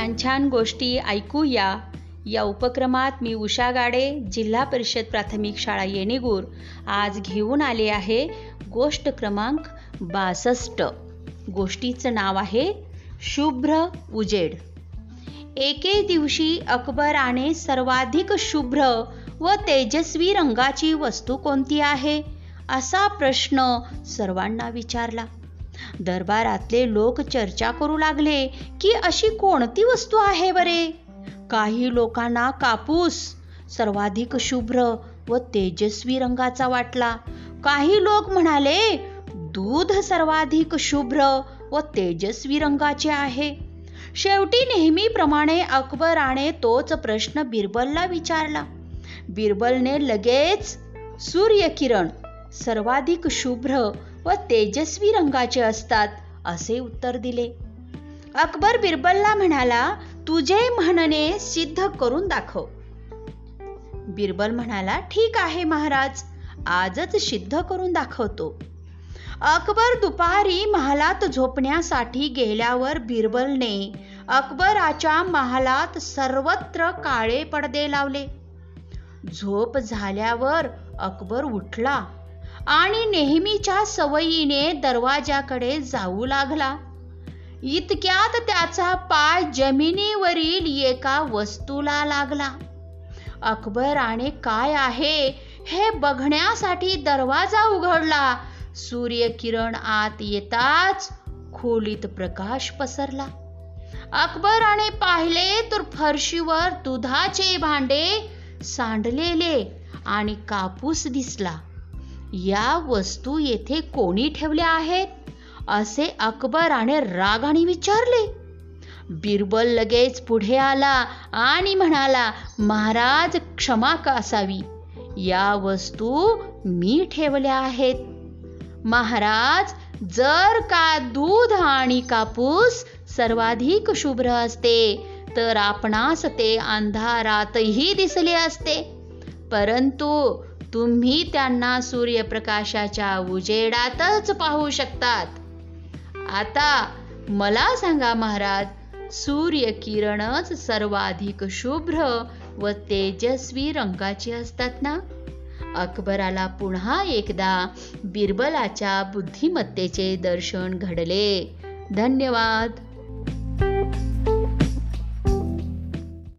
छान छान गोष्टी ऐकूया या. उपक्रमात मी उषा गाडे जिल्हा परिषद प्राथमिक शाळा येणेगूर आज घेऊन आले आहे गोष्ट क्रमांक बासष्ट. गोष्टीचं नाव आहे शुभ्र उजेड. एके दिवशी अकबराने सर्वाधिक शुभ्र व तेजस्वी रंगाची वस्तू कोणती आहे? असा प्रश्न सर्वांना विचारला. दरबारातले लोक चर्चा करू लागले की अशी कोणती वस्तू आहे बरे? काही लोकांना कापूस सर्वाधिक शुभ्र व तेजस्वी रंगाचा वाटला. काही लोक म्हणाले दूध सर्वाधिक शुभ्र व तेजस्वी रंगाचे आहे. शेवटी नेहमीप्रमाणे अकबराने तोच प्रश्न बिरबलला विचारला. बिरबलने लगेच सूर्यकिरण सर्वाधिक शुभ्र व तेजस्वी रंगाचे असतात असे उत्तर दिले. अकबर बिरबलला म्हणाला तुझे म्हणणे सिद्ध करून दाखव. बिरबल म्हणाला ठीक आहे महाराज आजच सिद्ध करून दाखवतो. अकबर दुपारी महालात झोपण्यासाठी गेल्यावर बिरबलने अकबराच्या महालात सर्वत्र काळे पडदे लावले. झोप झाल्यावर अकबर उठला. आणि नेहमीच्या सवयीने दरवाजाकडे जाऊ लागला. इतक्यात त्याचा पाय जमिनीवरील एका वस्तूला लागला. अकबराने काय आहे हे बघण्यासाठी दरवाजा उघडला. सूर्यकिरण आत येताच खोलीत प्रकाश पसरला. अकबराने पाहिले तर फरशीवर दुधाचे भांडे सांडलेले आणि कापूस दिसला. या वस्तू येथे कोणी ठेवल्या आहेत? असे अकबराने रागाने विचारले. बिरबल लगेच पुढे आला आणि म्हणाला महाराज क्षमा का असावी या वस्तू मी ठेवल्या आहेत. महाराज जर का दूध आणि कापूस सर्वाधिक शुभ्र असते तर आपणास ते अंधारातही दिसले असते. परंतु तुम्ही त्यांना सूर्यप्रकाशाच्या उजेडातच पाहू शकतात. आता मला सांगा महाराज सूर्यकिरणच सर्वाधिक शुभ्र व तेजस्वी रंगाची असतात ना? अकबराला पुन्हा एकदा बिरबलाच्या बुद्धिमत्तेचे दर्शन घडले. धन्यवाद.